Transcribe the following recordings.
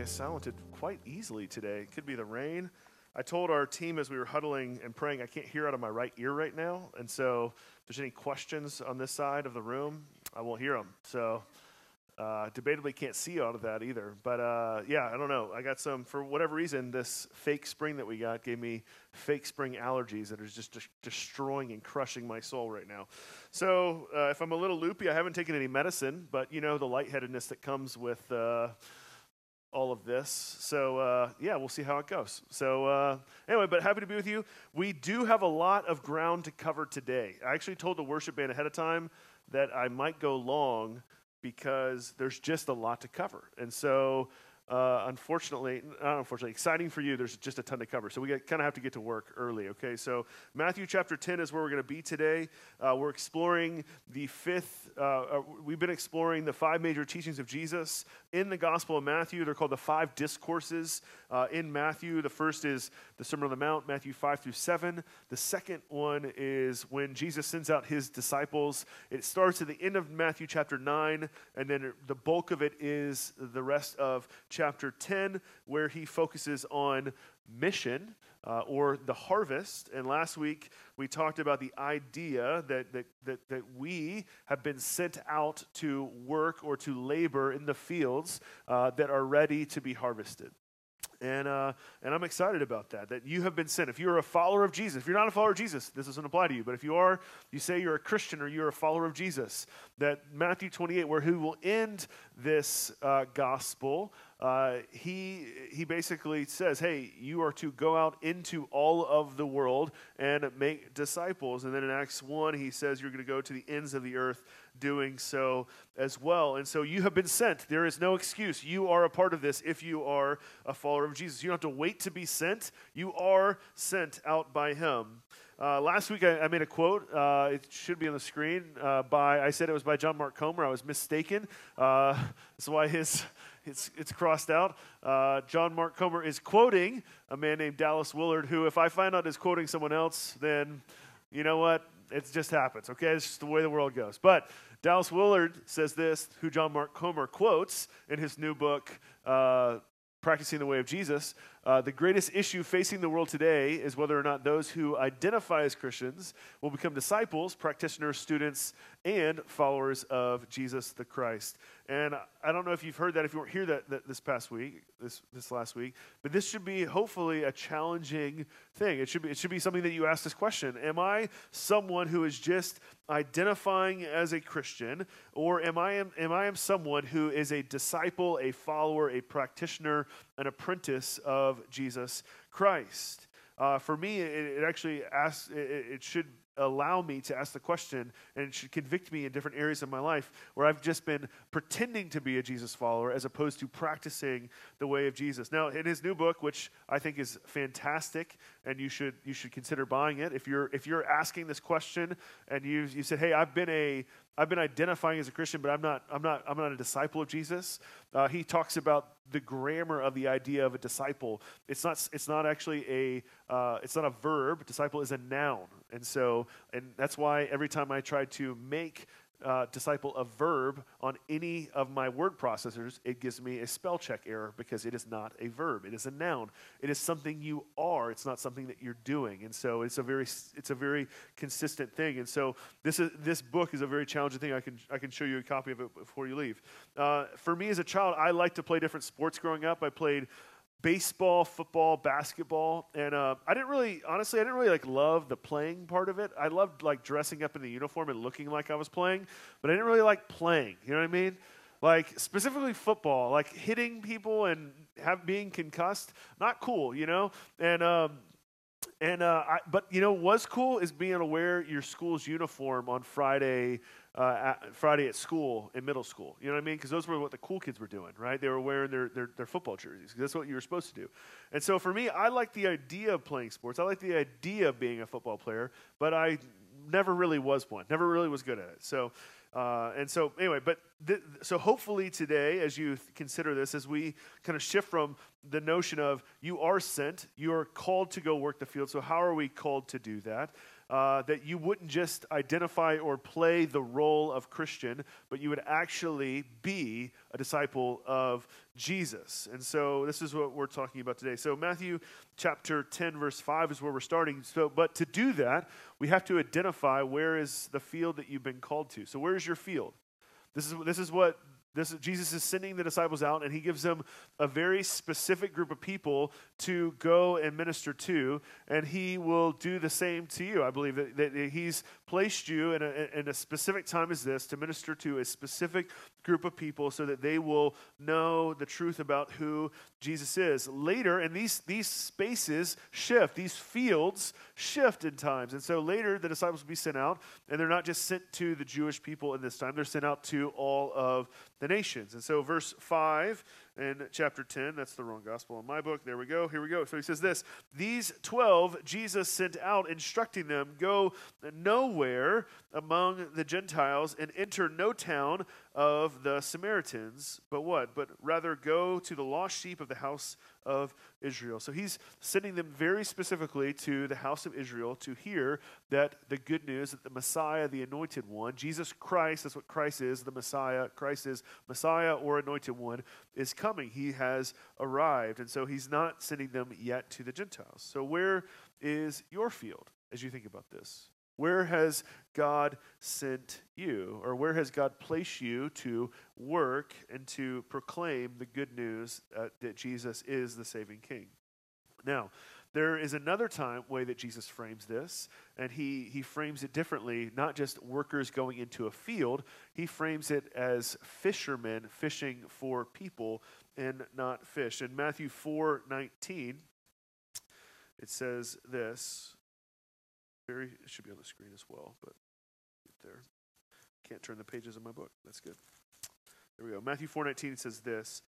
Guys silenced quite easily today. It could be the rain. I told our team as we were huddling and praying, I can't hear out of my right ear right now. And so if there's any questions on this side of the room, I won't hear them. So uh, debatably can't see out of that either. But uh, yeah, I don't know. I got some, for whatever reason, this fake spring that we got gave me fake spring allergies that are just de- destroying and crushing my soul right now. So uh, if I'm a little loopy, I haven't taken any medicine, but you know, the lightheadedness that comes with uh, all of this. So, uh, yeah, we'll see how it goes. So, uh, anyway, but happy to be with you. We do have a lot of ground to cover today. I actually told the worship band ahead of time that I might go long because there's just a lot to cover. And so, uh, unfortunately, not unfortunately, exciting for you, there's just a ton to cover. So we kind of have to get to work early, okay? So Matthew chapter 10 is where we're going to be today. Uh, we're exploring the fifth, uh, uh, we've been exploring the five major teachings of Jesus in the Gospel of Matthew. They're called the five discourses uh, in Matthew. The first is the Sermon on the Mount, Matthew 5 through 7. The second one is when Jesus sends out his disciples. It starts at the end of Matthew chapter 9, and then the bulk of it is the rest of chapter chapter 10, where he focuses on mission uh, or the harvest. And last week we talked about the idea that, that, that, that we have been sent out to work or to labor in the fields uh, that are ready to be harvested. And, uh, and I'm excited about that, that you have been sent. If you're a follower of Jesus, if you're not a follower of Jesus, this doesn't apply to you. But if you are, you say you're a Christian or you're a follower of Jesus, that Matthew 28, where he will end this uh, gospel, uh, he, he basically says, hey, you are to go out into all of the world and make disciples. And then in Acts 1, he says you're going to go to the ends of the earth doing so as well. And so you have been sent. There is no excuse. You are a part of this if you are a follower of Jesus. You don't have to wait to be sent, you are sent out by him. Uh, last week I, I, made a quote. Uh, it should be on the screen. Uh, by I said it was by John Mark Comer. I was mistaken. Uh, that's why his it's, it's crossed out. Uh, John Mark Comer is quoting a man named Dallas Willard, who, if I find out is quoting someone else, then you know what? It just happens, okay? It's just the way the world goes. But Dallas Willard says this, who John Mark Comer quotes in his new book, uh, Practicing the Way of Jesus. Uh, the greatest issue facing the world today is whether or not those who identify as Christians will become disciples, practitioners, students, and followers of Jesus the Christ. And I don't know if you've heard that, if you weren't here that, that, this past week, this, this last week, but this should be hopefully a challenging thing. It should, be, it should be something that you ask this question Am I someone who is just identifying as a Christian, or am I, am I someone who is a disciple, a follower, a practitioner, an apprentice of Jesus Christ. Uh, for me, it, it actually asks, it, it should allow me to ask the question and it should convict me in different areas of my life where I've just been pretending to be a Jesus follower as opposed to practicing the way of Jesus. Now, in his new book, which I think is fantastic and you should you should consider buying it if you're if you're asking this question and you you said, "Hey, I've been a I've been identifying as a Christian, but I'm not, I'm not, I'm not a disciple of Jesus. Uh, he talks about the grammar of the idea of a disciple. It's not, it's not actually a, uh, it's not a verb. Disciple is a noun, and so, and that's why every time I try to make uh, disciple a verb on any of my word processors, it gives me a spell check error because it is not a verb. It is a noun. It is something you are. It's not something that you're doing. And so it's a very it's a very consistent thing. And so this is this book is a very challenging thing. I can I can show you a copy of it before you leave. Uh, for me as a child, I liked to play different sports growing up. I played baseball, football, basketball, and uh, I didn't really, honestly, I didn't really like love the playing part of it. I loved like dressing up in the uniform and looking like I was playing, but I didn't really like playing. You know what I mean? Like specifically football, like hitting people and have being concussed, not cool. You know, and um, and uh, I, but you know, was cool is being to wear your school's uniform on Friday uh, at Friday at school in middle school. You know what I mean? Because those were what the cool kids were doing, right? They were wearing their, their, their football jerseys. That's what you were supposed to do. And so for me, I like the idea of playing sports. I like the idea of being a football player, but I never really was one. Never really was good at it. So uh, and so, anyway, but th- so hopefully today, as you th- consider this, as we kind of shift from the notion of you are sent, you are called to go work the field. So, how are we called to do that? Uh, that you wouldn't just identify or play the role of Christian, but you would actually be a disciple of Jesus. And so this is what we're talking about today. So Matthew chapter 10 verse 5 is where we're starting. So but to do that, we have to identify where is the field that you've been called to. So where is your field? This is this is what this, Jesus is sending the disciples out, and he gives them a very specific group of people to go and minister to, and he will do the same to you. I believe that, that he's placed you in a, in a specific time as this to minister to a specific group of people so that they will know the truth about who Jesus is. Later, and these, these spaces shift, these fields shift in times. And so later, the disciples will be sent out, and they're not just sent to the Jewish people in this time, they're sent out to all of the nations. And so, verse 5 in chapter 10, that's the wrong gospel in my book. There we go. Here we go. So he says this These 12 Jesus sent out, instructing them, Go nowhere among the Gentiles and enter no town of the Samaritans, but what? But rather go to the lost sheep of the house of Israel. So he's sending them very specifically to the house of Israel to hear that the good news that the Messiah, the anointed one, Jesus Christ, that's what Christ is, the Messiah, Christ is Messiah or anointed one, is coming. He has arrived. And so he's not sending them yet to the Gentiles. So where is your field as you think about this? Where has God sent you? Or where has God placed you to work and to proclaim the good news uh, that Jesus is the saving King? Now, there is another time way that Jesus frames this, and he, he frames it differently, not just workers going into a field, he frames it as fishermen fishing for people and not fish. In Matthew 4 19, it says this very, it should be on the screen as well, but there. Can't turn the pages of my book. That's good. There we go. Matthew 4:19 says this.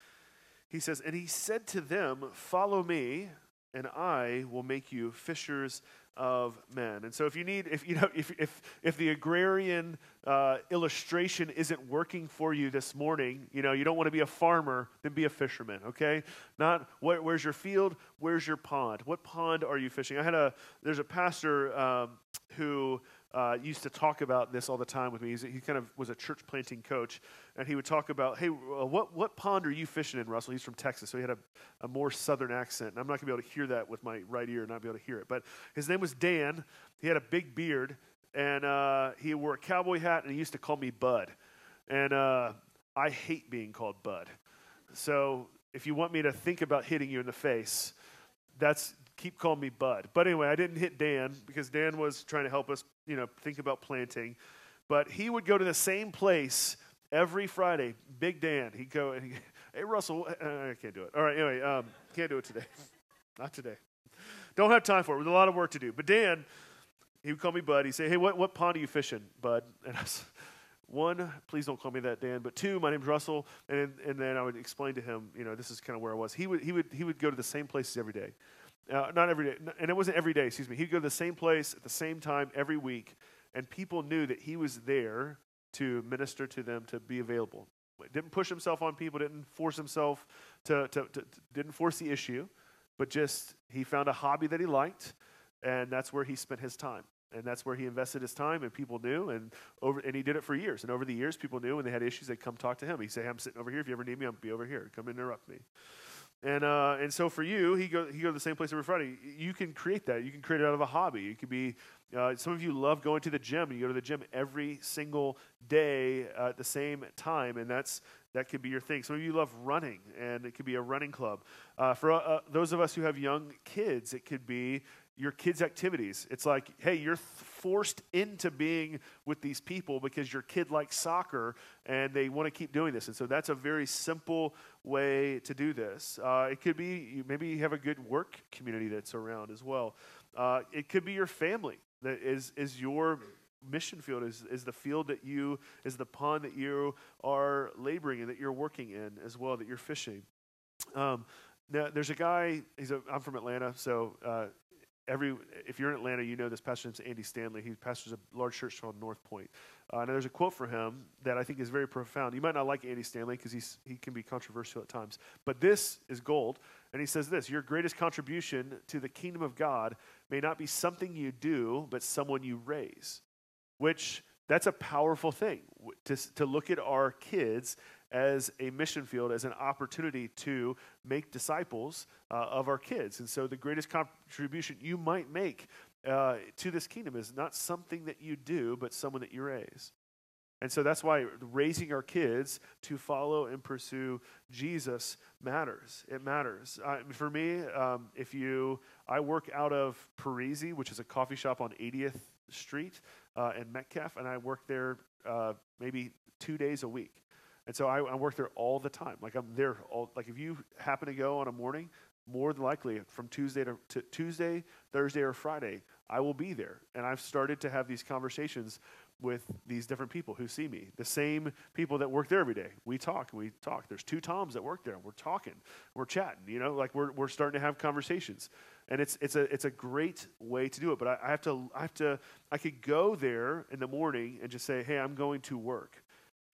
He says, "And he said to them, Follow me, and I will make you fishers of men. And so if you need, if you know, if if if the agrarian uh, illustration isn't working for you this morning, you know, you don't want to be a farmer, then be a fisherman. Okay, not where, where's your field, where's your pond? What pond are you fishing? I had a there's a pastor um, who uh, used to talk about this all the time with me. He's, he kind of was a church planting coach, and he would talk about, hey, uh, what, what pond are you fishing in, Russell? He's from Texas, so he had a, a more southern accent. And I'm not going to be able to hear that with my right ear, not be able to hear it. But his name was Dan. He had a big beard, and uh, he wore a cowboy hat, and he used to call me Bud. And uh, I hate being called Bud. So if you want me to think about hitting you in the face, that's keep calling me Bud. But anyway, I didn't hit Dan because Dan was trying to help us, you know, think about planting. But he would go to the same place every Friday. Big Dan. He'd go and he, hey Russell, uh, I can't do it. All right, anyway, um, can't do it today. Not today. Don't have time for it. There's a lot of work to do. But Dan, he would call me Bud. He'd say, hey, what, what pond are you fishing, Bud? And I was, one, please don't call me that, Dan. But two, my name's Russell. And, and then I would explain to him, you know, this is kind of where I was. He would, he would, he would go to the same places every day. Uh, not every day, and it wasn't every day, excuse me. He'd go to the same place at the same time every week, and people knew that he was there to minister to them, to be available. Didn't push himself on people, didn't force himself to, to, to, to didn't force the issue, but just he found a hobby that he liked, and that's where he spent his time. And that's where he invested his time, and people knew, and over, and he did it for years. And over the years, people knew when they had issues, they'd come talk to him. He'd say, "I'm sitting over here. If you ever need me, I'll be over here. Come interrupt me." And, uh, and so for you, he go, he go to the same place every Friday. You can create that. You can create it out of a hobby. It could be, uh, some of you love going to the gym. You go to the gym every single day uh, at the same time, and that's, that could be your thing. Some of you love running, and it could be a running club. Uh, for uh, those of us who have young kids, it could be your kids' activities. It's like, hey, you're forced into being with these people because your kid likes soccer and they want to keep doing this. And so that's a very simple way to do this. Uh, it could be maybe you have a good work community that's around as well. Uh, it could be your family that is, is your mission field is, is the field that you, is the pond that you are laboring in, that you're working in as well, that you're fishing. Um, now, there's a guy, he's a, I'm from Atlanta, so uh, every if you're in Atlanta, you know this pastor name's Andy Stanley. He pastors a large church called North Point. Uh, and there's a quote from him that I think is very profound. You might not like Andy Stanley because he's he can be controversial at times, but this is gold. And he says this: Your greatest contribution to the kingdom of God may not be something you do, but someone you raise. Which that's a powerful thing to to look at our kids as a mission field, as an opportunity to make disciples uh, of our kids. And so, the greatest contribution you might make uh, to this kingdom is not something that you do, but someone that you raise. And so that's why raising our kids to follow and pursue Jesus matters. It matters. Uh, for me, um, if you, I work out of Parisi, which is a coffee shop on 80th Street uh, in Metcalf, and I work there uh, maybe two days a week. And so I, I, work there all the time. Like I'm there all, like if you happen to go on a morning, more than likely from Tuesday to, to Tuesday, Thursday, or Friday, I will be there. And I've started to have these conversations with these different people who see me. The same people that work there every day. We talk, we talk. There's two Toms that work there. We're talking, we're chatting, you know, like we're, we're starting to have conversations. And it's, it's, a, it's a great way to do it. But I, I have to, I have to, I could go there in the morning and just say, hey, I'm going to work.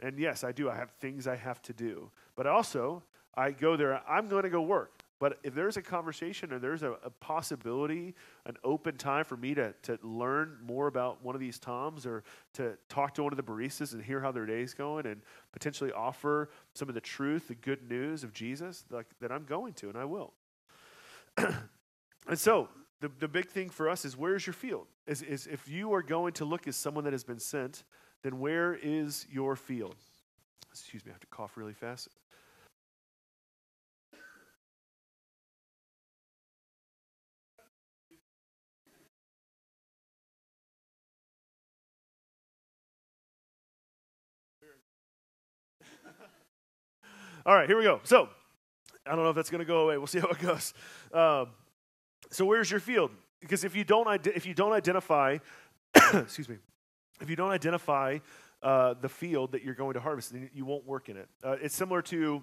And yes, I do. I have things I have to do. But also, I go there, I'm going to go work. But if there's a conversation or there's a, a, possibility, an open time for me to, to learn more about one of these Toms or to talk to one of the baristas and hear how their day's going and potentially offer some of the truth, the good news of Jesus, like, that I'm going to, and I will. and so the, the big thing for us is where's your field? Is, is if you are going to look as someone that has been sent, then where is your field? Excuse me, I have to cough really fast. All right, here we go. So, I don't know if that's going to go away. We'll see how it goes. Um, so, where's your field? Because if you don't, if you don't identify, excuse me, if you don't identify uh, the field that you're going to harvest, then you won't work in it. Uh, it's similar to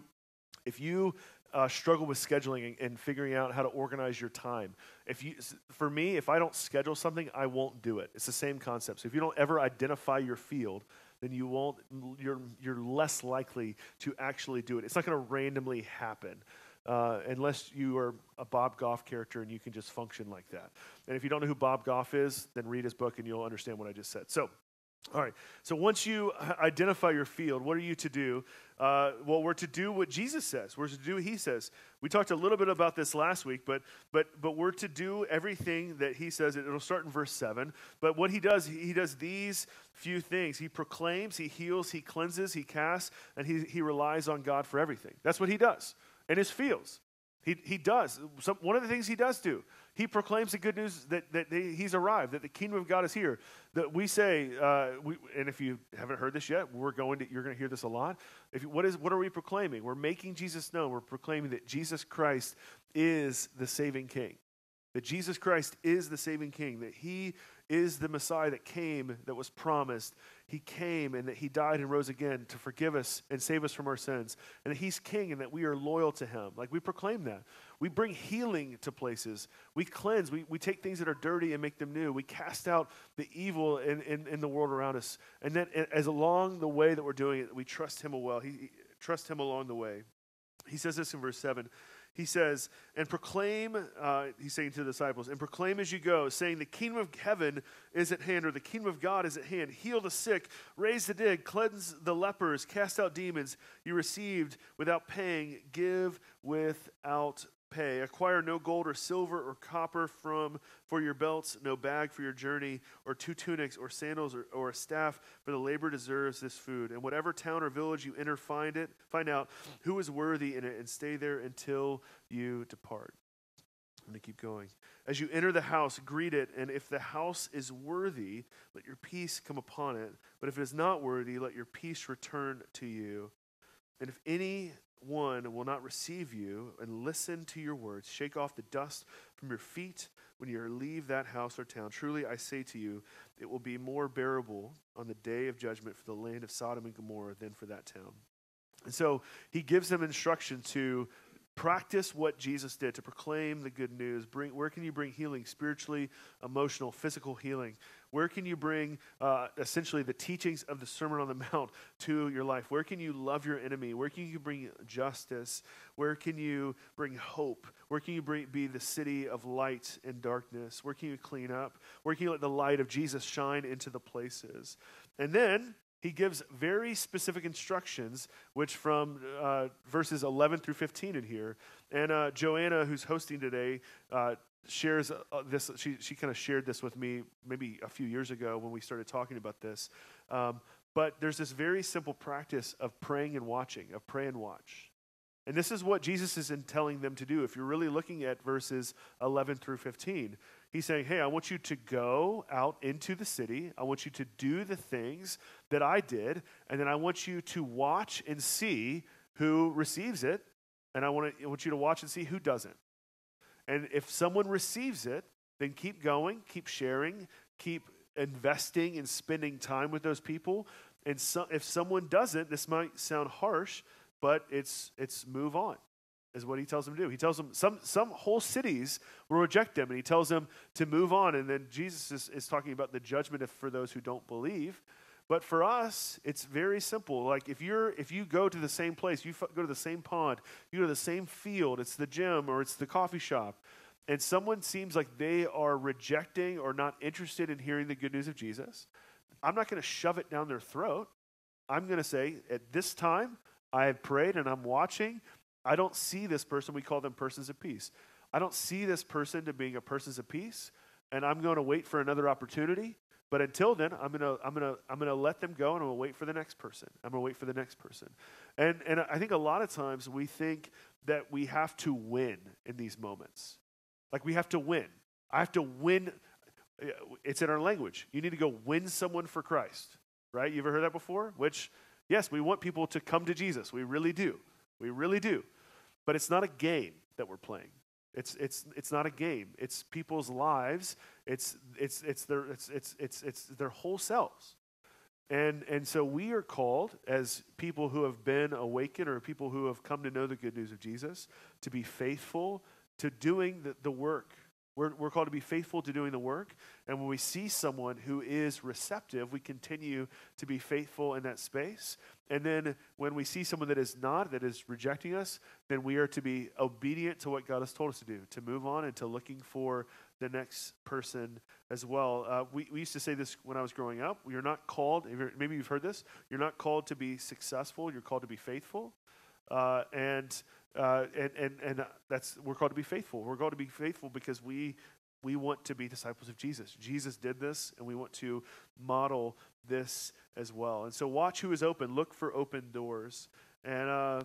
if you uh, struggle with scheduling and, and, figuring out how to organize your time. If you, for me, if I don't schedule something, I won't do it. It's the same concept. So if you don't ever identify your field, then you won't. You're you're less likely to actually do it. It's not going to randomly happen. Uh, unless you are a Bob Goff character and you can just function like that. And if you don't know who Bob Goff is, then read his book and you'll understand what I just said. So, all right. So once you identify your field, what are you to do? Uh, well, we're to do what Jesus says. We're to do what He says. We talked a little bit about this last week, but but but we're to do everything that He says. It'll start in verse seven. But what He does, He does these few things. He proclaims, He heals, He cleanses, He casts, and He He relies on God for everything. That's what He does in His fields. He, he does. Some, one of the things he does do, he proclaims the good news that, that he's arrived, that the kingdom of God is here. That we say, uh, we, and if you haven't heard this yet, we're going to, you're going to hear this a lot. If, what, is, what are we proclaiming? We're making Jesus known. We're proclaiming that Jesus Christ is the saving king. That Jesus Christ is the saving king. That he is the Messiah that came, that was promised. He came and that He died and rose again to forgive us and save us from our sins. And that He's King and that we are loyal to Him. Like we proclaim that. We bring healing to places. We cleanse. We, we take things that are dirty and make them new. We cast out the evil in, in, in the world around us. And then as along the way that we're doing it, we trust Him well. He, trust Him along the way. He says this in verse 7 he says, and proclaim, uh, he's saying to the disciples, and proclaim as you go, saying, the kingdom of heaven is at hand, or the kingdom of God is at hand. Heal the sick, raise the dead, cleanse the lepers, cast out demons. You received without paying, give without pay. Acquire no gold or silver or copper from for your belts, no bag for your journey, or two tunics or sandals or, or a staff, for the labor deserves this food. And whatever town or village you enter, find it, find out who is worthy in it, and stay there until you depart. I'm going to keep going. As you enter the house, greet it, and if the house is worthy, let your peace come upon it. But if it is not worthy, let your peace return to you. And if any one will not receive you and listen to your words. Shake off the dust from your feet, when you leave that house or town. Truly, I say to you, it will be more bearable on the day of judgment for the land of Sodom and Gomorrah than for that town. And so he gives them instruction to practice what Jesus did to proclaim the good news. Bring, where can you bring healing, spiritually, emotional, physical healing? Where can you bring uh, essentially the teachings of the Sermon on the Mount to your life? Where can you love your enemy? Where can you bring justice? Where can you bring hope? Where can you bring, be the city of light and darkness? Where can you clean up? Where can you let the light of Jesus shine into the places? And then he gives very specific instructions, which from uh, verses 11 through 15 in here. And uh, Joanna, who's hosting today, uh, shares uh, this. She, she kind of shared this with me maybe a few years ago when we started talking about this. Um, but there's this very simple practice of praying and watching, of pray and watch. And this is what Jesus is in telling them to do. If you're really looking at verses 11 through 15, He's saying, Hey, I want you to go out into the city. I want you to do the things that I did. And then I want you to watch and see who receives it. And I want, to, I want you to watch and see who doesn't. And if someone receives it, then keep going, keep sharing, keep investing and spending time with those people. And so, if someone doesn't, this might sound harsh, but it's, it's move on is what he tells them to do. He tells them some, some whole cities will reject him, and he tells them to move on. And then Jesus is, is talking about the judgment for those who don't believe. But for us, it's very simple. Like if you're if you go to the same place, you f- go to the same pond, you go to the same field, it's the gym or it's the coffee shop, and someone seems like they are rejecting or not interested in hearing the good news of Jesus, I'm not going to shove it down their throat. I'm going to say, at this time, I have prayed and I'm watching, I don't see this person, we call them persons of peace. I don't see this person to being a persons of peace, and I'm going to wait for another opportunity. But until then, I'm gonna I'm gonna I'm gonna let them go, and I'm gonna wait for the next person. I'm gonna wait for the next person. And and I think a lot of times we think that we have to win in these moments, like we have to win. I have to win. Eh, it's in our language. You need to go win someone for Christ, right? You ever heard that before? Which, yes, we want people to come to Jesus. We really do. We really do. But it's not a game that we're playing. It's, it's, it's not a game. It's people's lives. It's, it's, it's, their, it's, it's, it's, it's their whole selves. And, and so we are called as people who have been awakened or people who have come to know the good news of Jesus to be faithful to doing the, the work we're, we're called to be faithful to doing the work. And when we see someone who is receptive, we continue to be faithful in that space. And then when we see someone that is not, that is rejecting us, then we are to be obedient to what God has told us to do, to move on and to looking for the next person as well. Uh, we, we used to say this when I was growing up. You're not called, maybe you've heard this, you're not called to be successful, you're called to be faithful. Uh, and uh, and and, and that's we're called to be faithful. We're called to be faithful because we we want to be disciples of Jesus. Jesus did this, and we want to model this as well. And so, watch who is open. Look for open doors. And uh,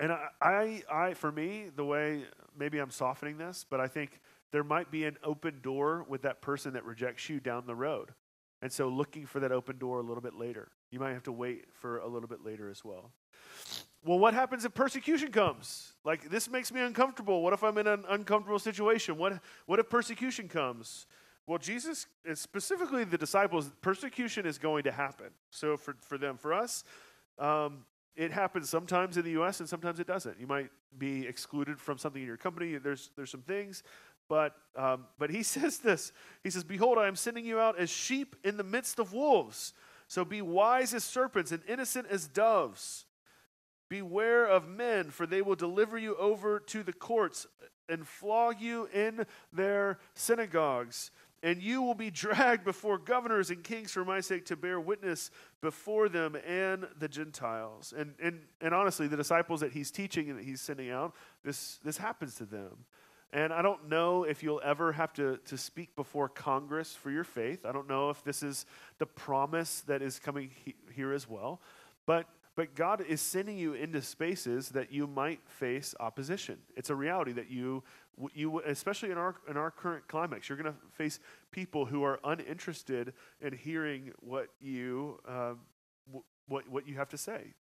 and I, I, I, for me, the way maybe I'm softening this, but I think there might be an open door with that person that rejects you down the road. And so, looking for that open door a little bit later. You might have to wait for a little bit later as well well, what happens if persecution comes? Like, this makes me uncomfortable. What if I'm in an uncomfortable situation? What, what if persecution comes? Well, Jesus, specifically the disciples, persecution is going to happen. So, for, for them, for us, um, it happens sometimes in the U.S. and sometimes it doesn't. You might be excluded from something in your company. There's, there's some things. But, um, but he says this He says, Behold, I am sending you out as sheep in the midst of wolves. So be wise as serpents and innocent as doves. Beware of men, for they will deliver you over to the courts and flog you in their synagogues. And you will be dragged before governors and kings for my sake to bear witness before them and the Gentiles. And, and, and honestly, the disciples that he's teaching and that he's sending out, this, this happens to them. And I don't know if you'll ever have to, to speak before Congress for your faith. I don't know if this is the promise that is coming he, here as well. But but God is sending you into spaces that you might face opposition. It's a reality that you, you especially in our, in our current climax, you're going to face people who are uninterested in hearing what you, uh, what, what you have to say.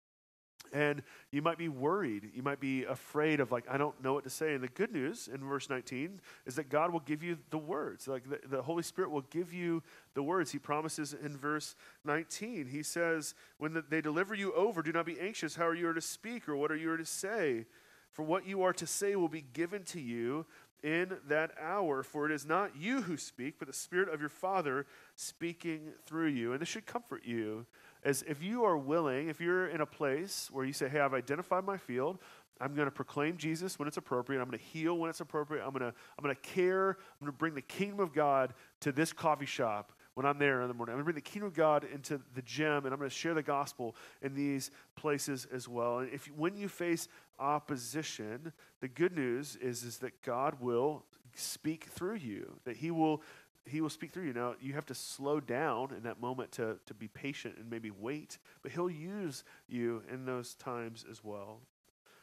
And you might be worried. You might be afraid of, like, I don't know what to say. And the good news in verse 19 is that God will give you the words. Like, the, the, Holy Spirit will give you the words. He promises in verse 19. He says, When the, they deliver you over, do not be anxious how are you to speak or what are you to say. For what you are to say will be given to you in that hour. For it is not you who speak, but the Spirit of your Father speaking through you. And this should comfort you as if you are willing, if you're in a place where you say, hey, I've identified my field, I'm going to proclaim Jesus when it's appropriate. I'm going to heal when it's appropriate. I'm going to, I'm going to care. I'm going to bring the kingdom of God to this coffee shop when I'm there in the morning. I'm going to bring the kingdom of God into the gym, and I'm going to share the gospel in these places as well. And if when you face opposition, the good news is, is that God will speak through you, that He will he will speak through you. Now, you have to slow down in that moment to, to be patient and maybe wait, but he'll use you in those times as well.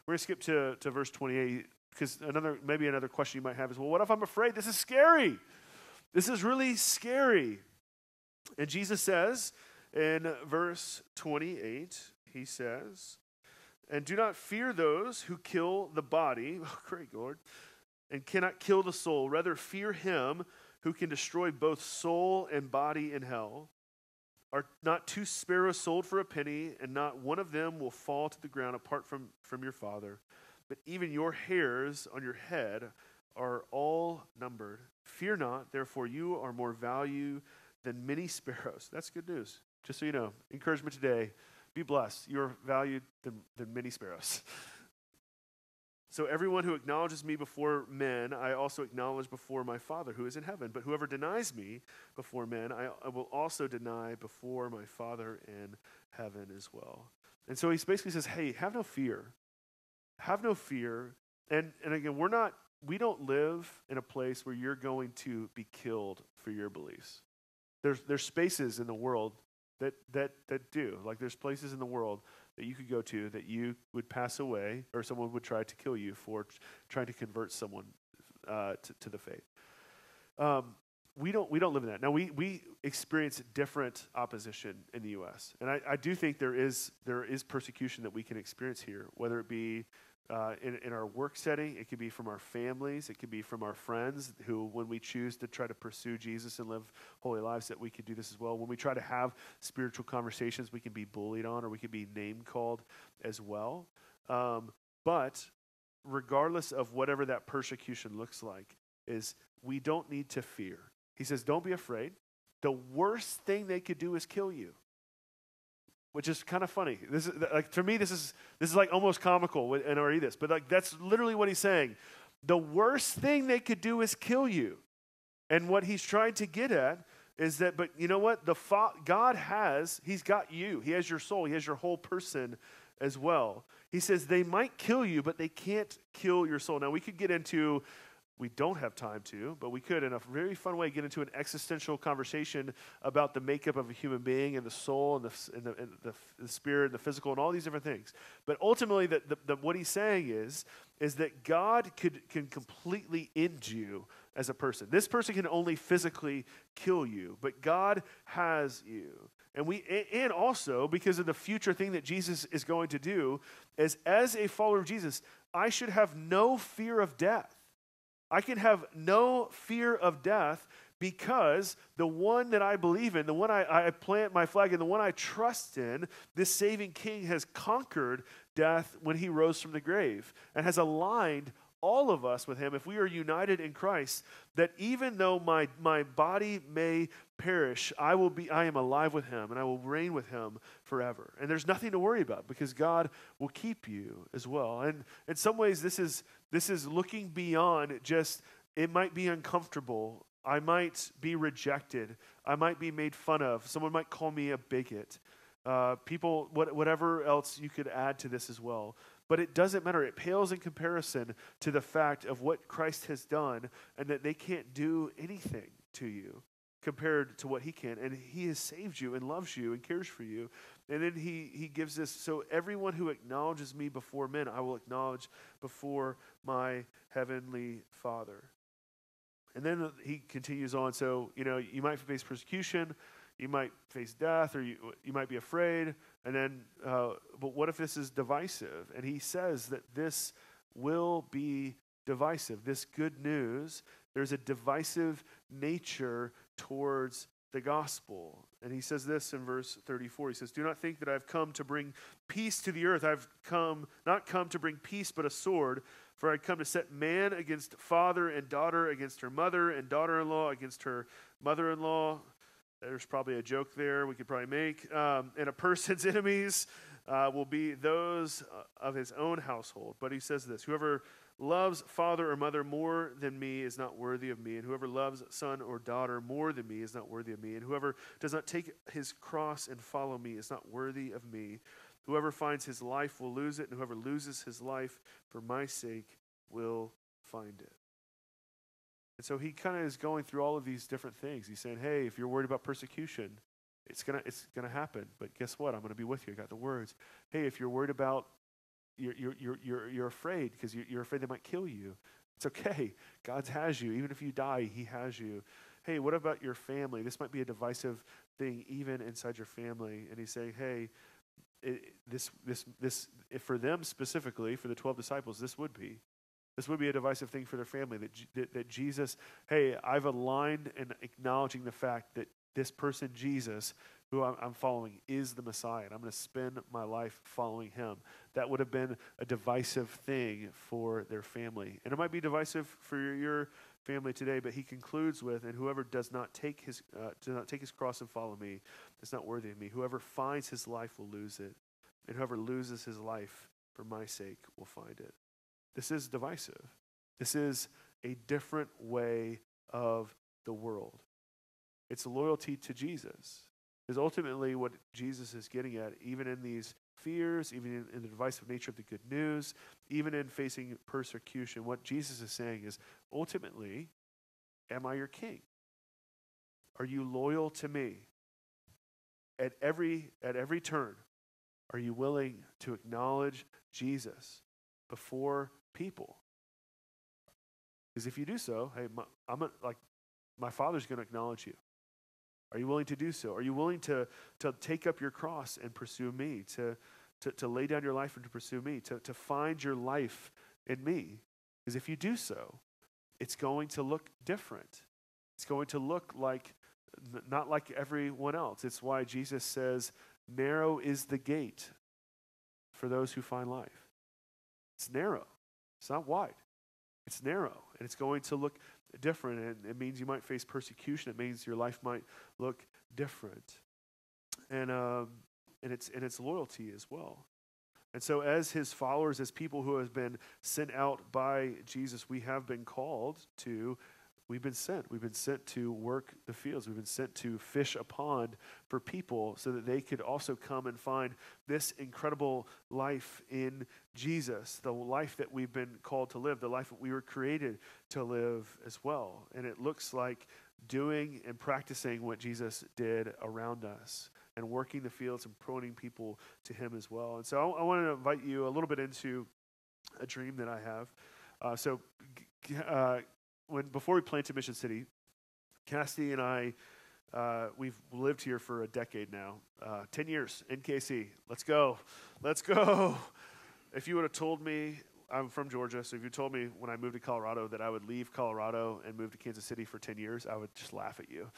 We're going to skip to, to verse 28 because another maybe another question you might have is well, what if I'm afraid? This is scary. This is really scary. And Jesus says in verse 28, he says, And do not fear those who kill the body, oh, great Lord, and cannot kill the soul. Rather, fear him who can destroy both soul and body in hell. Are not two sparrows sold for a penny, and not one of them will fall to the ground apart from, from your Father? But even your hairs on your head are all numbered. Fear not, therefore, you are more value than many sparrows. That's good news. Just so you know, encouragement today be blessed. You're valued than, than many sparrows. So everyone who acknowledges me before men, I also acknowledge before my Father who is in heaven. But whoever denies me before men, I, I will also deny before my Father in heaven as well. And so he basically says, hey, have no fear. Have no fear. And, and again, we're not, we don't live in a place where you're going to be killed for your beliefs. There's, there's spaces in the world that, that, that do. Like there's places in the world that you could go to that you would pass away or someone would try to kill you for trying to convert someone uh, to, to, the faith. Um, we don't we don't live in that now. We we experience different opposition in the U.S. and I, I do think there is there is persecution that we can experience here, whether it be uh, in, in our work setting. It could be from our families. It could be from our friends who, when we choose to try to pursue Jesus and live holy lives, that we could do this as well. When we try to have spiritual conversations, we can be bullied on or we can be name called as well. Um, but regardless of whatever that persecution looks like, is we don't need to fear. He says, Don't be afraid. The worst thing they could do is kill you which is kind of funny. This is like for me, this is this is like almost comical and or this, but like that's literally what he's saying. The worst thing they could do is kill you, and what he's trying to get at is that. But you know what? The fa- God has He's got you. He has your soul. He has your whole person as well. He says they might kill you, but they can't kill your soul. Now we could get into we don't have time to, but we could, in a very fun way, get into an existential conversation about the makeup of a human being and the soul and the, and the, and the, the spirit and the physical and all these different things. But ultimately, the, the, what he's saying is, is that God could, can completely end you as a person. This person can only physically kill you, but God has you. And we and also because of the future thing that Jesus is going to do is as a follower of Jesus, I should have no fear of death. I can have no fear of death because the one that I believe in, the one I, I, plant my flag in, the one I trust in, this saving king has conquered death when he rose from the grave and has aligned all of us with him if we are united in Christ that even though my, my body may perish I will be I am alive with him and I will reign with him forever. And there's nothing to worry about because God will keep you as well. And in some ways this is this is looking beyond just it might be uncomfortable. I might be rejected. I might be made fun of. Someone might call me a bigot. Uh, people what, whatever else you could add to this as well but it doesn't matter. It pales in comparison to the fact of what Christ has done and that they can't do anything to you compared to what he can. And he has saved you and loves you and cares for you. And then he, he gives this so everyone who acknowledges me before men, I will acknowledge before my heavenly Father. And then he continues on. So, you know, you might face persecution, you might face death, or you, you might be afraid. And then, uh, but what if this is divisive? And he says that this will be divisive. This good news, there's a divisive nature towards the gospel. And he says this in verse 34. He says, Do not think that I've come to bring peace to the earth. I've come, not come to bring peace, but a sword. For I've come to set man against father and daughter, against her mother and daughter in law, against her mother in law. There's probably a joke there we could probably make. Um, and a person's enemies uh, will be those uh, of his own household. But he says this Whoever loves father or mother more than me is not worthy of me, and whoever loves son or daughter more than me is not worthy of me, and whoever does not take his cross and follow me is not worthy of me. Whoever finds his life will lose it, and whoever loses his life for my sake will find it. And so he kind of is going through all of these different things. He's saying, hey, if you're worried about persecution, it's gonna it's gonna happen. But guess what? I'm gonna be with you. I got the words. Hey, if you're worried about you're, you're, you're, you're, afraid because you're, you're afraid they might kill you. It's okay. God has you. Even if you die, He has you. Hey, what about your family? This might be a divisive thing even inside your family. And He's saying, hey, it, this, this, this, for them specifically, for the 12 disciples, this would be. This would be a divisive thing for their family that, that, that Jesus, hey, I've aligned and acknowledging the fact that this person, Jesus, who I'm, following is the Messiah, and I'm going to spend my life following him. That would have been a divisive thing for their family. And it might be divisive for your family today, but he concludes with, and whoever does not take his, uh, does not take his cross and follow me is not worthy of me. Whoever finds his life will lose it, and whoever loses his life for my sake will find it. This is divisive. This is a different way of the world. It's loyalty to Jesus is ultimately what Jesus is getting at, even in these fears, even in, in, the divisive nature of the good news, even in facing persecution. What Jesus is saying is ultimately, am I your king? Are you loyal to me? At every, at every turn, are you willing to acknowledge Jesus before people? Because if you do so, hey, my, I'm a, like my father's going to acknowledge you. Are you willing to do so? Are you willing to, to take up your cross and pursue me, to, to, to lay down your life and to pursue me, to, to find your life in me? Because if you do so, it's going to look different. It's going to look like not like everyone else. It's why Jesus says, Narrow is the gate for those who find life. It's narrow, it's not wide. It's narrow, and it's going to look different. And it means you might face persecution. It means your life might look different. And, um, and, it's, and it's loyalty as well. And so, as his followers, as people who have been sent out by Jesus, we have been called to We've been sent. We've been sent to work the fields. We've been sent to fish a pond for people so that they could also come and find this incredible life in Jesus, the life that we've been called to live, the life that we were created to live as well. And it looks like doing and practicing what Jesus did around us and working the fields and promoting people to Him as well. And so I, I want to invite you a little bit into a dream that I have. Uh, so, uh, when before we planted Mission City, Cassidy and I, uh, we've lived here for a decade now, uh, ten years. NKC, let's go, let's go. If you would have told me, I'm from Georgia, so if you told me when I moved to Colorado that I would leave Colorado and move to Kansas City for ten years, I would just laugh at you.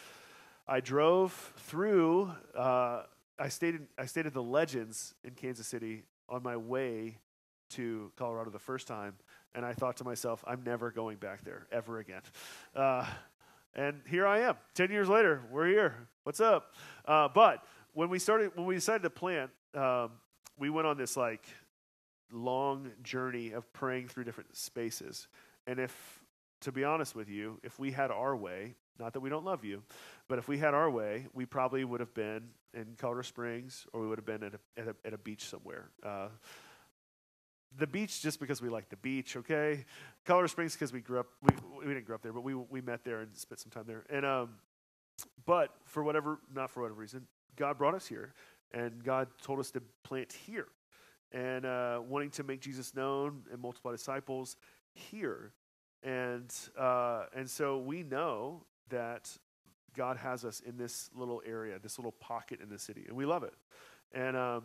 I drove through. Uh, I stayed. In, I stayed at the Legends in Kansas City on my way to Colorado the first time, and I thought to myself, I'm never going back there ever again. Uh, and here I am, 10 years later, we're here. What's up? Uh, but when we started, when we decided to plant, um, we went on this like long journey of praying through different spaces. And if, to be honest with you, if we had our way, not that we don't love you, but if we had our way, we probably would have been in Colorado Springs or we would have been at a, at a, at a beach somewhere. Uh, the beach just because we like the beach, okay? Colorado Springs because we grew up. We, we didn't grow up there, but we we met there and spent some time there. And um, but for whatever, not for whatever reason, God brought us here, and God told us to plant here, and uh, wanting to make Jesus known and multiply disciples here, and uh, and so we know that God has us in this little area, this little pocket in the city, and we love it. And um,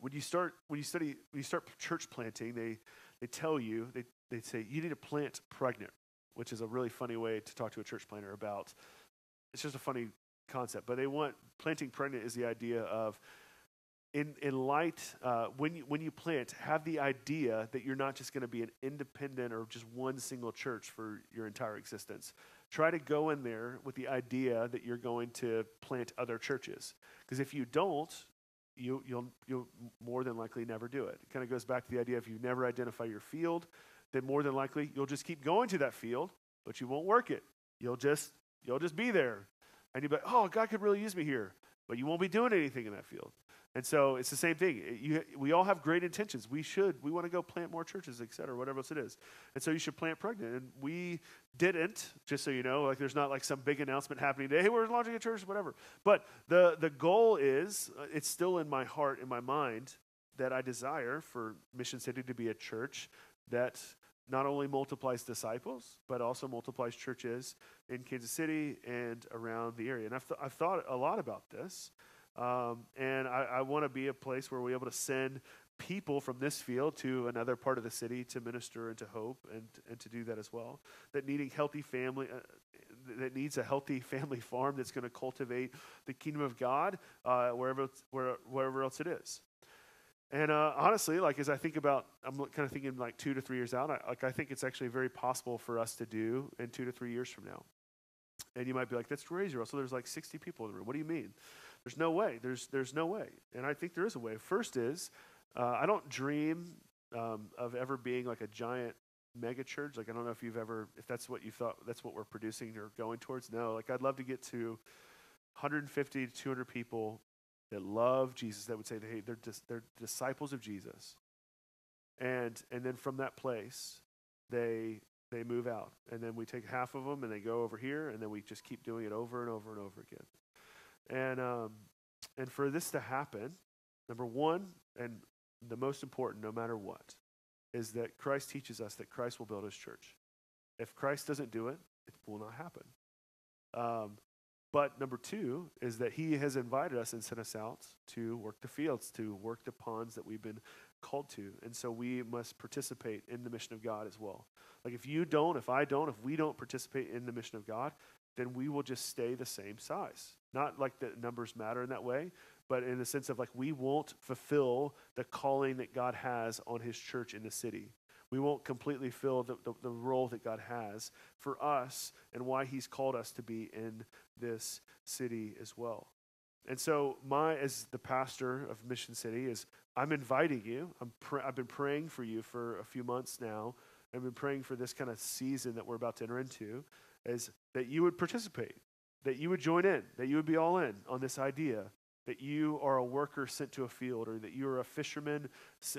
when you start when you study when you start church planting, they they tell you they they say you need to plant pregnant, which is a really funny way to talk to a church planter about. It's just a funny concept, but they want planting pregnant is the idea of in, in light, uh, when, you, when you plant, have the idea that you're not just going to be an independent or just one single church for your entire existence. Try to go in there with the idea that you're going to plant other churches. Because if you don't, you, you'll, you'll more than likely never do it. It kind of goes back to the idea if you never identify your field, then more than likely you'll just keep going to that field, but you won't work it. You'll just, you'll just be there. And you'll be like, oh, God could really use me here. But you won't be doing anything in that field. And so it's the same thing. You, we all have great intentions. We should. We want to go plant more churches, et cetera, whatever else it is. And so you should plant pregnant. And we didn't, just so you know. Like there's not like some big announcement happening today. Hey, we're launching a church, whatever. But the, the goal is, uh, it's still in my heart, in my mind, that I desire for Mission City to be a church that not only multiplies disciples, but also multiplies churches in Kansas City and around the area. And I've, th- I've thought a lot about this. Um, and I, I want to be a place where we're able to send people from this field to another part of the city to minister and to hope and, and to do that as well. That needing healthy family, uh, that needs a healthy family farm that's going to cultivate the kingdom of God uh, wherever, where, wherever else it is. And uh, honestly, like as I think about, I'm kind of thinking like two to three years out. I, like I think it's actually very possible for us to do in two to three years from now. And you might be like, "That's crazy, Russell. There's like 60 people in the room. What do you mean?" There's no way. There's, there's no way. And I think there is a way. First is, uh, I don't dream um, of ever being like a giant mega church. Like, I don't know if you've ever, if that's what you thought, that's what we're producing or going towards. No, like, I'd love to get to 150 to 200 people that love Jesus, that would say, hey, they're, dis- they're disciples of Jesus. And, and then from that place, they, they move out. And then we take half of them and they go over here, and then we just keep doing it over and over and over again. And, um, and for this to happen, number one, and the most important, no matter what, is that Christ teaches us that Christ will build his church. If Christ doesn't do it, it will not happen. Um, but number two is that he has invited us and sent us out to work the fields, to work the ponds that we've been called to. And so we must participate in the mission of God as well. Like if you don't, if I don't, if we don't participate in the mission of God, then we will just stay the same size. Not like the numbers matter in that way, but in the sense of like we won't fulfill the calling that God has on his church in the city. We won't completely fill the, the, the, role that God has for us and why he's called us to be in this city as well. And so, my, as the pastor of Mission City, is I'm inviting you. I'm pr- I've been praying for you for a few months now. I've been praying for this kind of season that we're about to enter into, is that you would participate that you would join in, that you would be all in on this idea that you are a worker sent to a field, or that you are a fisherman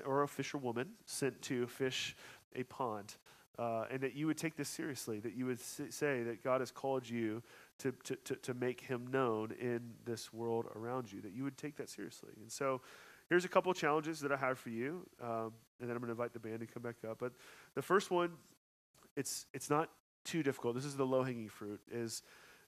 or a fisherwoman sent to fish a pond, uh, and that you would take this seriously, that you would say that God has called you to, to, to, to make him known in this world around you, that you would take that seriously. And so here's a couple challenges that I have for you, um, and then I'm going to invite the band to come back up. But the first one, it's, it's not too difficult. This is the low hanging fruit, is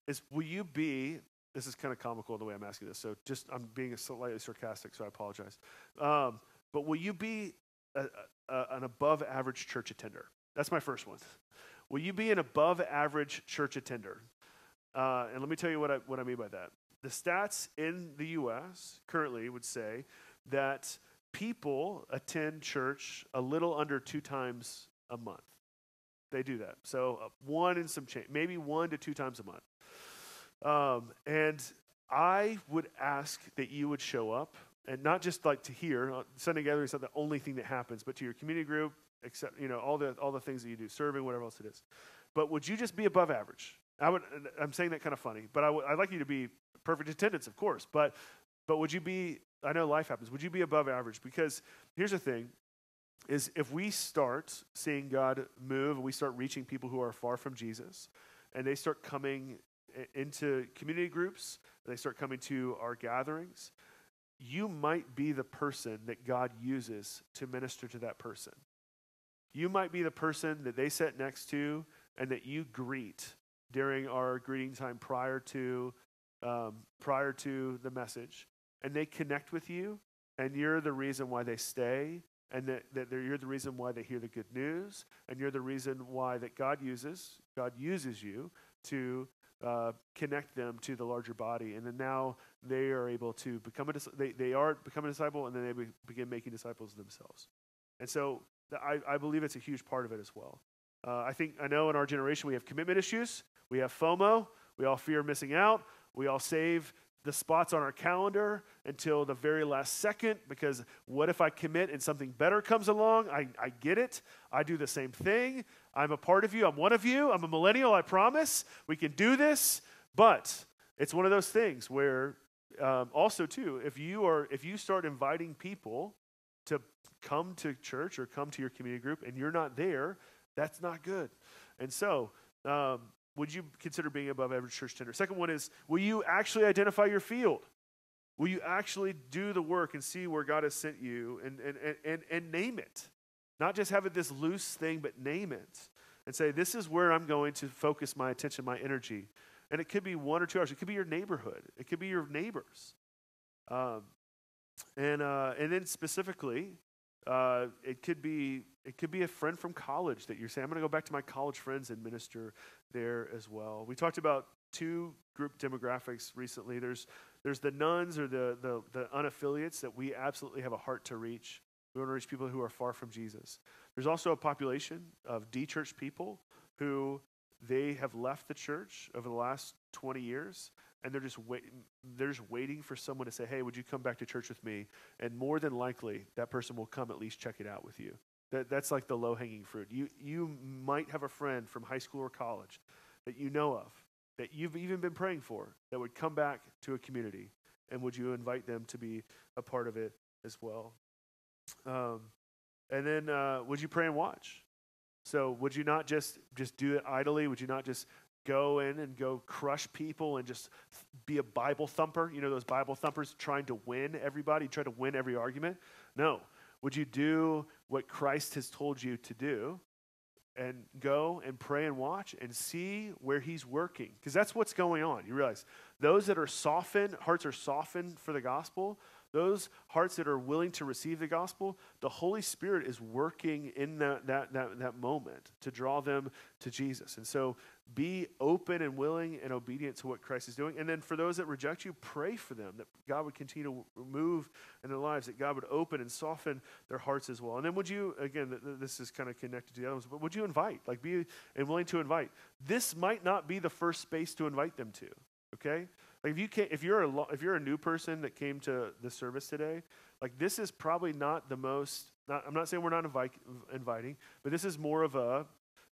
is will you be this is kind of comical the way I'm asking this, so just I'm being slightly sarcastic, so I apologize. Um, but will you be a, a, an above average church attender? That's my first one. Will you be an above average church attender? Uh, and let me tell you what I, what I mean by that. The stats in the U.S. currently would say that people attend church a little under two times a month. They do that. So uh, one and some change, maybe one to two times a month. Um, and I would ask that you would show up and not just like to hear uh, Sunday gathering is not the only thing that happens, but to your community group, except you know all the all the things that you do, serving, whatever else it is. But would you just be above average? I would. I'm saying that kind of funny, but I would. I'd like you to be perfect attendance, of course. But but would you be? I know life happens. Would you be above average? Because here's the thing: is if we start seeing God move, and we start reaching people who are far from Jesus, and they start coming into community groups, they start coming to our gatherings, you might be the person that God uses to minister to that person. You might be the person that they sit next to and that you greet during our greeting time prior to um, prior to the message. and they connect with you, and you're the reason why they stay, and that, that you're the reason why they hear the good news, and you're the reason why that God uses God uses you to uh, connect them to the larger body, and then now they are able to become a they they are become a disciple, and then they be, begin making disciples themselves. And so I, I believe it's a huge part of it as well. Uh, I think I know in our generation we have commitment issues, we have FOMO, we all fear missing out, we all save the spots on our calendar until the very last second because what if I commit and something better comes along? I, I get it. I do the same thing. I'm a part of you. I'm one of you. I'm a millennial, I promise. We can do this. But it's one of those things where um, also too, if you are if you start inviting people to come to church or come to your community group and you're not there, that's not good. And so um, would you consider being above average church tender? Second one is, will you actually identify your field? Will you actually do the work and see where God has sent you and, and, and, and, name it? Not just have it this loose thing, but name it and say, this is where I'm going to focus my attention, my energy. And it could be one or two hours. It could be your neighborhood. It could be your neighbors. Um, and, uh, and then specifically, uh, it could be it could be a friend from college that you're saying, I'm going to go back to my college friends and minister there as well. We talked about two group demographics recently. There's there's the nones or the, the, the unaffiliates that we absolutely have a heart to reach. We want to reach people who are far from Jesus. There's also a population of de-church people who they have left the church over the last 20 years and they're just wait, they're just waiting for someone to say, "Hey, would you come back to church with me?" And more than likely, that person will come at least check it out with you. That, that's like the low-hanging fruit. You you might have a friend from high school or college that you know of that you've even been praying for that would come back to a community, and would you invite them to be a part of it as well? Um, and then uh, would you pray and watch? So would you not just just do it idly? Would you not just go in and go crush people and just be a Bible thumper? You know, those Bible thumpers trying to win everybody, try to win every argument? No. Would you do what Christ has told you to do and go and pray and watch and see where he's working? Because that's what's going on. You realize those that are softened, hearts are softened for the gospel, those hearts that are willing to receive the gospel, the Holy Spirit is working in that, that, that, that moment to draw them to Jesus. And so be open and willing and obedient to what Christ is doing. And then for those that reject you, pray for them that God would continue to move in their lives, that God would open and soften their hearts as well. And then would you, again, this is kind of connected to the others, but would you invite? Like be and willing to invite. This might not be the first space to invite them to, okay? Like if you can if you're a if you're a new person that came to the service today, like this is probably not the most. Not, I'm not saying we're not inviting, but this is more of a,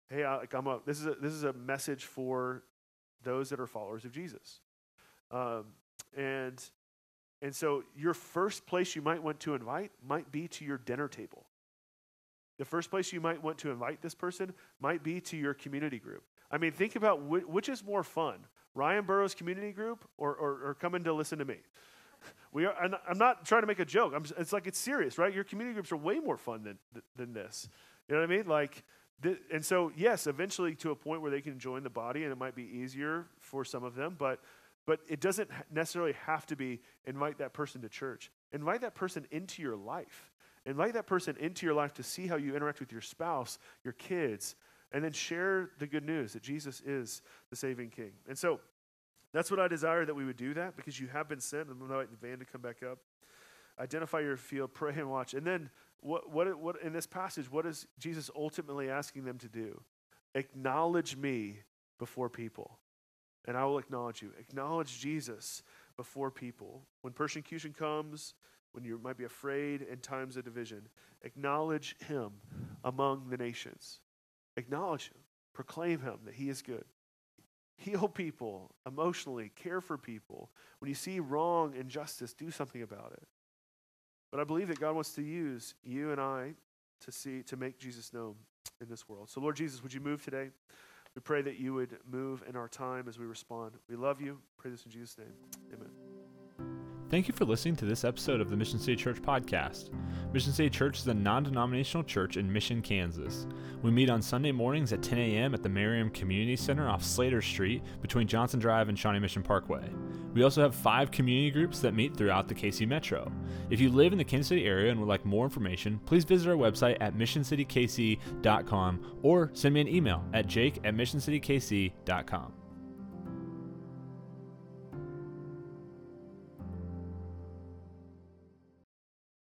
hey, I, like I'm a. This is a this is a message for those that are followers of Jesus, um, and and so your first place you might want to invite might be to your dinner table. The first place you might want to invite this person might be to your community group. I mean, think about wh- which is more fun Ryan Burroughs Community Group or, or, or coming to listen to me. We are, I'm not trying to make a joke. I'm, it's like it's serious, right? Your community groups are way more fun than, than this. You know what I mean? Like, and so, yes, eventually to a point where they can join the body and it might be easier for some of them, but, but it doesn't necessarily have to be invite that person to church. Invite that person into your life. Invite that person into your life to see how you interact with your spouse, your kids, and then share the good news that Jesus is the saving King. And so that's what I desire that we would do that because you have been sent. I'm invite the Van to come back up. Identify your field, pray and watch. And then what, what, what in this passage, what is Jesus ultimately asking them to do? Acknowledge me before people, and I will acknowledge you. Acknowledge Jesus before people. When persecution comes, when you might be afraid in times of division, acknowledge him among the nations. Acknowledge Him, proclaim Him that He is good. Heal people emotionally, care for people. When you see wrong, injustice, do something about it. But I believe that God wants to use you and I to see to make Jesus known in this world. So Lord Jesus, would you move today? We pray that you would move in our time as we respond. We love you. Pray this in Jesus' name. Amen. Thank you for listening to this episode of the Mission City Church podcast. Mission City Church is a non denominational church in Mission, Kansas. We meet on Sunday mornings at 10 a.m. at the Merriam Community Center off Slater Street between Johnson Drive and Shawnee Mission Parkway. We also have five community groups that meet throughout the KC Metro. If you live in the Kansas City area and would like more information, please visit our website at missioncitykc.com or send me an email at jake at missioncitykc.com.